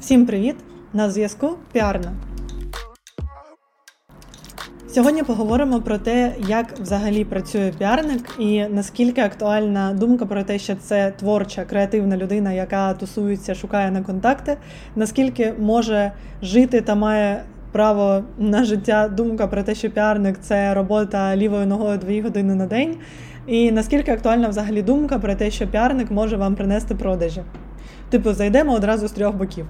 Всім привіт! На зв'язку Піарна. Сьогодні поговоримо про те, як взагалі працює піарник, і наскільки актуальна думка про те, що це творча, креативна людина, яка тусується, шукає на контакти, наскільки може жити та має право на життя думка про те, що піарник це робота лівою ногою дві години на день, і наскільки актуальна взагалі думка про те, що піарник може вам принести продажі. Типу, зайдемо одразу з трьох боків.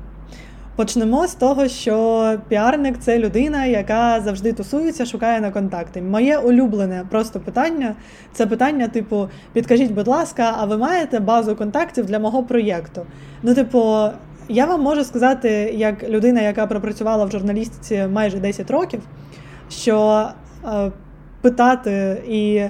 Почнемо з того, що піарник це людина, яка завжди тусується, шукає на контакти. Моє улюблене просто питання це питання, типу, підкажіть, будь ласка, а ви маєте базу контактів для мого проєкту? Ну, типу, я вам можу сказати, як людина, яка пропрацювала в журналістиці майже 10 років, що е, питати і.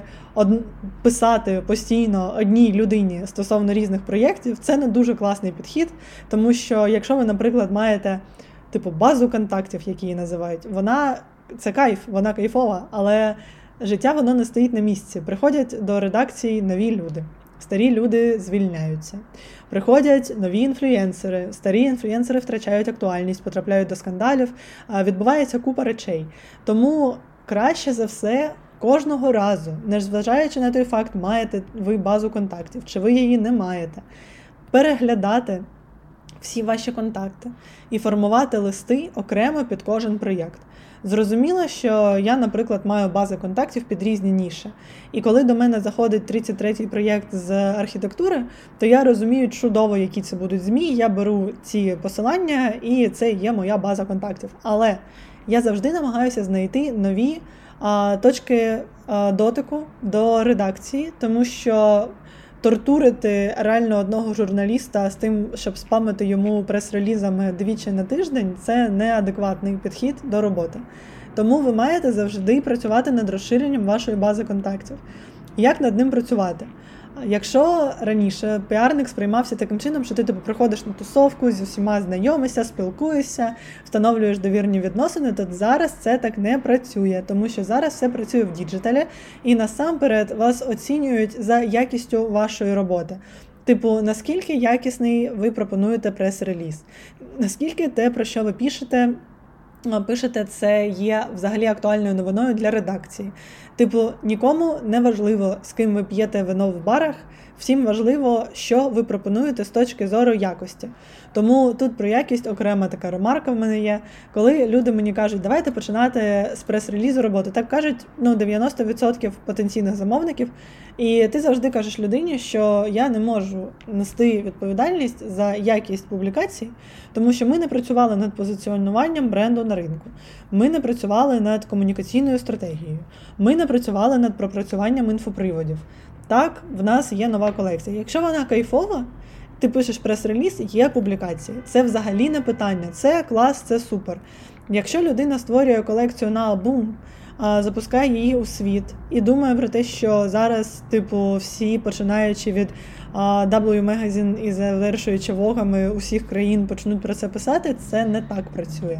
Писати постійно одній людині стосовно різних проєктів, це не дуже класний підхід, тому що якщо ви, наприклад, маєте типу базу контактів, які її називають, вона це кайф, вона кайфова, але життя воно не стоїть на місці. Приходять до редакції нові люди. Старі люди звільняються. Приходять нові інфлюєнсери, старі інфлюєнсери втрачають актуальність, потрапляють до скандалів, відбувається купа речей. Тому краще за все кожного разу, незважаючи на той факт, маєте ви базу контактів, чи ви її не маєте, переглядати всі ваші контакти і формувати листи окремо під кожен проєкт. Зрозуміло, що я, наприклад, маю бази контактів під різні ніші. І коли до мене заходить 33-й проєкт з архітектури, то я розумію чудово, які це будуть змі. Я беру ці посилання, і це є моя база контактів. Але я завжди намагаюся знайти нові точки дотику до редакції, тому що тортурити реально одного журналіста з тим, щоб спамити йому прес-релізами двічі на тиждень, це неадекватний підхід до роботи. Тому ви маєте завжди працювати над розширенням вашої бази контактів. Як над ним працювати? Якщо раніше піарник сприймався таким чином, що ти типу, приходиш на тусовку, з усіма знайомишся, спілкуєшся, встановлюєш довірні відносини, то зараз це так не працює, тому що зараз все працює в діджиталі, і насамперед вас оцінюють за якістю вашої роботи. Типу, наскільки якісний ви пропонуєте прес-реліз, наскільки те, про що ви пишете, пишете, це є взагалі актуальною новиною для редакції. Типу, нікому не важливо, з ким ви п'єте вино в барах, всім важливо, що ви пропонуєте з точки зору якості. Тому тут про якість окрема така ремарка в мене є. Коли люди мені кажуть, давайте починати з прес-релізу роботи, так кажуть ну, 90% потенційних замовників. І ти завжди кажеш людині, що я не можу нести відповідальність за якість публікацій, тому що ми не працювали над позиціонуванням бренду на ринку. Ми не працювали над комунікаційною стратегією. Ми не працювали над пропрацюванням інфоприводів. Так, в нас є нова колекція. Якщо вона кайфова, ти пишеш прес-реліз, є публікації. Це взагалі не питання. Це клас, це супер. Якщо людина створює колекцію на album, запускає її у світ і думає про те, що зараз, типу, всі, починаючи від W Magazine і завершуючи вогами усіх країн, почнуть про це писати, це не так працює.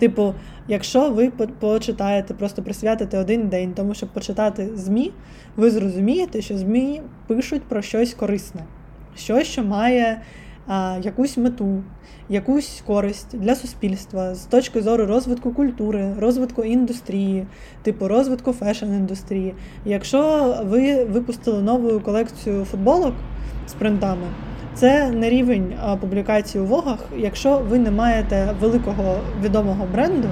Типу, якщо ви почитаєте, просто присвятите один день, тому щоб почитати ЗМІ, ви зрозумієте, що ЗМІ пишуть про щось корисне, щось, що має а, якусь мету, якусь користь для суспільства з точки зору розвитку культури, розвитку індустрії, типу розвитку фешн-індустрії. Якщо ви випустили нову колекцію футболок з принтами, це не рівень публікації у вогах, якщо ви не маєте великого відомого бренду,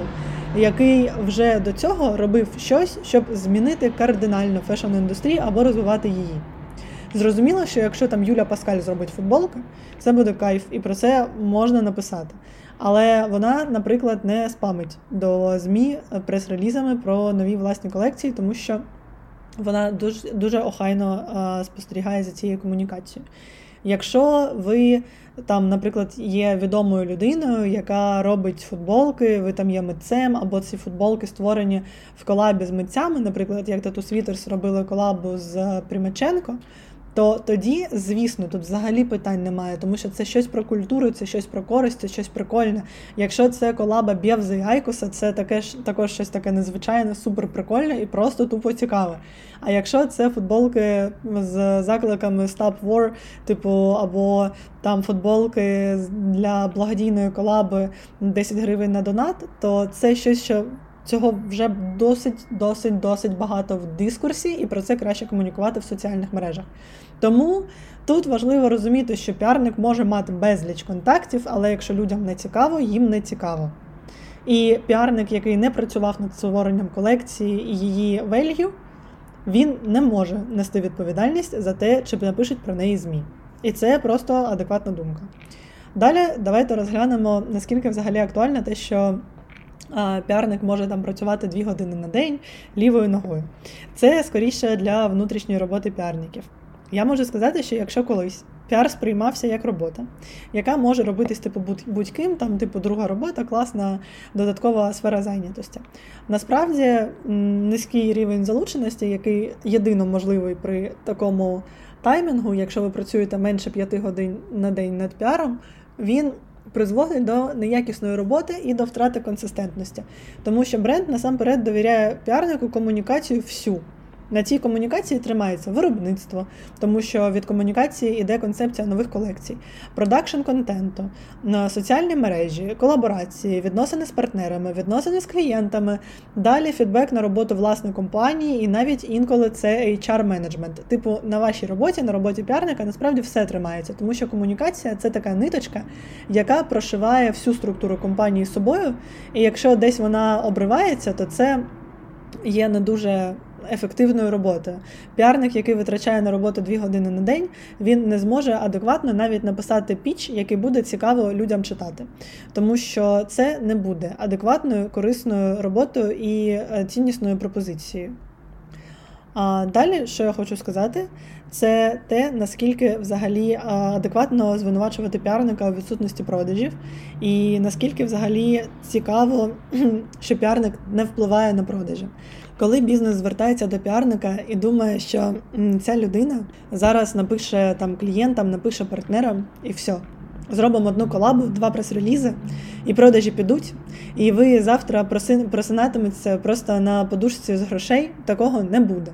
який вже до цього робив щось, щоб змінити кардинально фешн-індустрію або розвивати її. Зрозуміло, що якщо там Юля Паскаль зробить футболку, це буде кайф, і про це можна написати. Але вона, наприклад, не спамить до ЗМІ прес-релізами про нові власні колекції, тому що вона дуже дуже охайно спостерігає за цією комунікацією. Якщо ви там, наприклад, є відомою людиною, яка робить футболки, ви там є митцем, або ці футболки створені в колабі з митцями, наприклад, як Тату Світерс робили колабу з Примаченко, то тоді, звісно, тут взагалі питань немає, тому що це щось про культуру, це щось про користь, це щось прикольне. Якщо це колаба Бєвзи і Айкуса, це таке ж також щось таке незвичайне, супер прикольне і просто тупо цікаве. А якщо це футболки з закликами Stop War, типу, або там футболки для благодійної колаби 10 гривень на донат, то це щось, що Цього вже досить, досить, досить багато в дискурсі, і про це краще комунікувати в соціальних мережах. Тому тут важливо розуміти, що піарник може мати безліч контактів, але якщо людям не цікаво, їм не цікаво. І піарник, який не працював над створенням колекції і її велью, він не може нести відповідальність за те, чи напишуть про неї ЗМІ. І це просто адекватна думка. Далі давайте розглянемо, наскільки взагалі актуально те, що піарник може там працювати дві години на день лівою ногою. Це скоріше для внутрішньої роботи піарників. Я можу сказати, що якщо колись піар сприймався як робота, яка може робитись типу будь-ким, там, типу, друга робота, класна додаткова сфера зайнятості. Насправді низький рівень залученості, який єдино можливий при такому таймінгу, якщо ви працюєте менше п'яти годин на день над піаром, він призводить до неякісної роботи і до втрати консистентності. Тому що бренд насамперед довіряє піарнику комунікацію всю. На цій комунікації тримається виробництво, тому що від комунікації йде концепція нових колекцій, продакшн контенту, соціальні мережі, колаборації, відносини з партнерами, відносини з клієнтами, далі фідбек на роботу власної компанії, і навіть інколи це HR-менеджмент. Типу, на вашій роботі, на роботі піарника, насправді все тримається, тому що комунікація це така ниточка, яка прошиває всю структуру компанії з собою. І якщо десь вона обривається, то це є не дуже ефективною роботою. Піарник, який витрачає на роботу дві години на день, він не зможе адекватно навіть написати піч, який буде цікаво людям читати, тому що це не буде адекватною, корисною роботою і е, ціннісною пропозицією. А далі, що я хочу сказати, це те, наскільки взагалі адекватно звинувачувати піарника у відсутності продажів, і наскільки взагалі цікаво, що піарник не впливає на продажі. Коли бізнес звертається до піарника і думає, що ця людина зараз напише там клієнтам, напише партнерам і все. Зробимо одну колабу, два прес-релізи, і продажі підуть. І ви завтра просинатиметься просто на подушці з грошей. Такого не буде.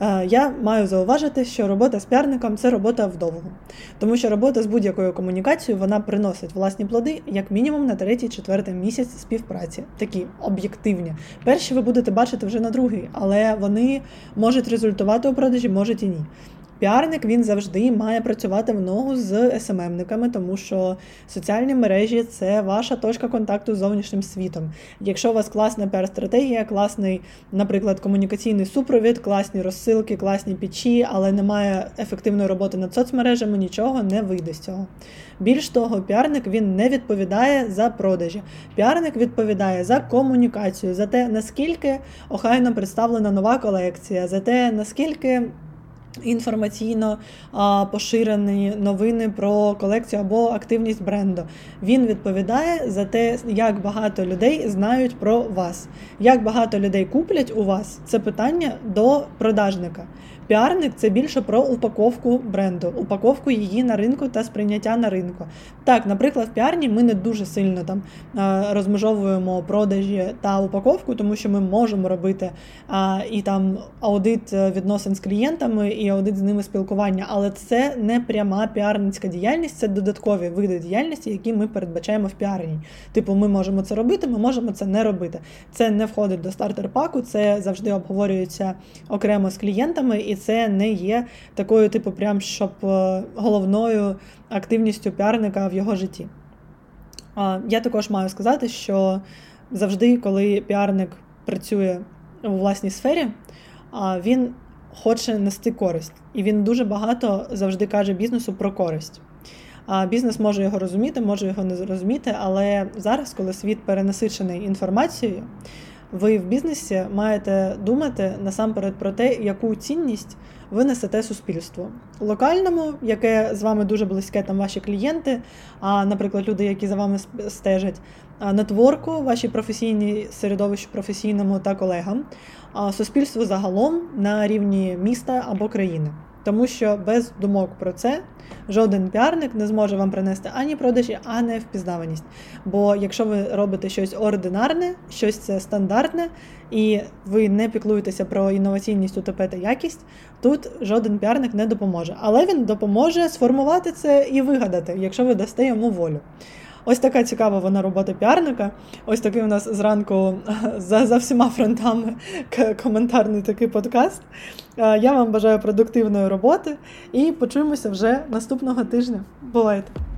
Е, я маю зауважити, що робота з піарником це робота вдовго, тому що робота з будь-якою комунікацією вона приносить власні плоди як мінімум на третій-четвертий місяць співпраці, такі об'єктивні. Перші ви будете бачити вже на другий, але вони можуть результувати у продажі, можуть і ні. Піарник він завжди має працювати в ногу з СММниками, тому що соціальні мережі це ваша точка контакту з зовнішнім світом. Якщо у вас класна піар-стратегія, класний, наприклад, комунікаційний супровід, класні розсилки, класні пічі, але немає ефективної роботи над соцмережами, нічого не вийде з цього. Більш того, піарник він не відповідає за продажі. Піарник відповідає за комунікацію, за те, наскільки охайно представлена нова колекція, за те, наскільки. Інформаційно поширені новини про колекцію або активність бренду. Він відповідає за те, як багато людей знають про вас, як багато людей куплять у вас. Це питання до продажника. Піарник це більше про упаковку бренду, упаковку її на ринку та сприйняття на ринку. Так, наприклад, в піарні ми не дуже сильно там розмежовуємо продажі та упаковку, тому що ми можемо робити а, і там аудит відносин з клієнтами, і аудит з ними спілкування, але це не пряма піарницька діяльність, це додаткові види діяльності, які ми передбачаємо в піарні. Типу, ми можемо це робити, ми можемо це не робити. Це не входить до стартер-паку, це завжди обговорюється окремо з клієнтами. і це не є такою, типу, прям щоб е, головною активністю піарника в його житті. Я також маю сказати, що завжди, коли піарник працює у власній сфері, він хоче нести користь. І він дуже багато завжди каже бізнесу про користь. А Бізнес може його розуміти, може його не розуміти, але зараз, коли світ перенасичений інформацією, ви в бізнесі маєте думати насамперед про те, яку цінність ви несете суспільству. Локальному, яке з вами дуже близьке, там ваші клієнти, а, наприклад, люди, які за вами стежать, нетворку, ваші професійні середовищі професійному та колегам, а суспільству загалом на рівні міста або країни. тому що без думок про це жоден піарник не зможе вам принести ані продажі, ані впізнаваність. Бо якщо ви робите щось ординарне, щось це стандартне, і ви не піклуєтеся про інноваційність, УТП та якість, тут жоден піарник не допоможе. Але він допоможе сформувати це і вигадати, якщо ви дасте йому волю. Ось така цікава вона робота піарника. Ось такий у нас зранку за за всіма фронтами коментарний такий подкаст. Я вам бажаю продуктивної роботи і почуємося вже наступного тижня. Бувайте!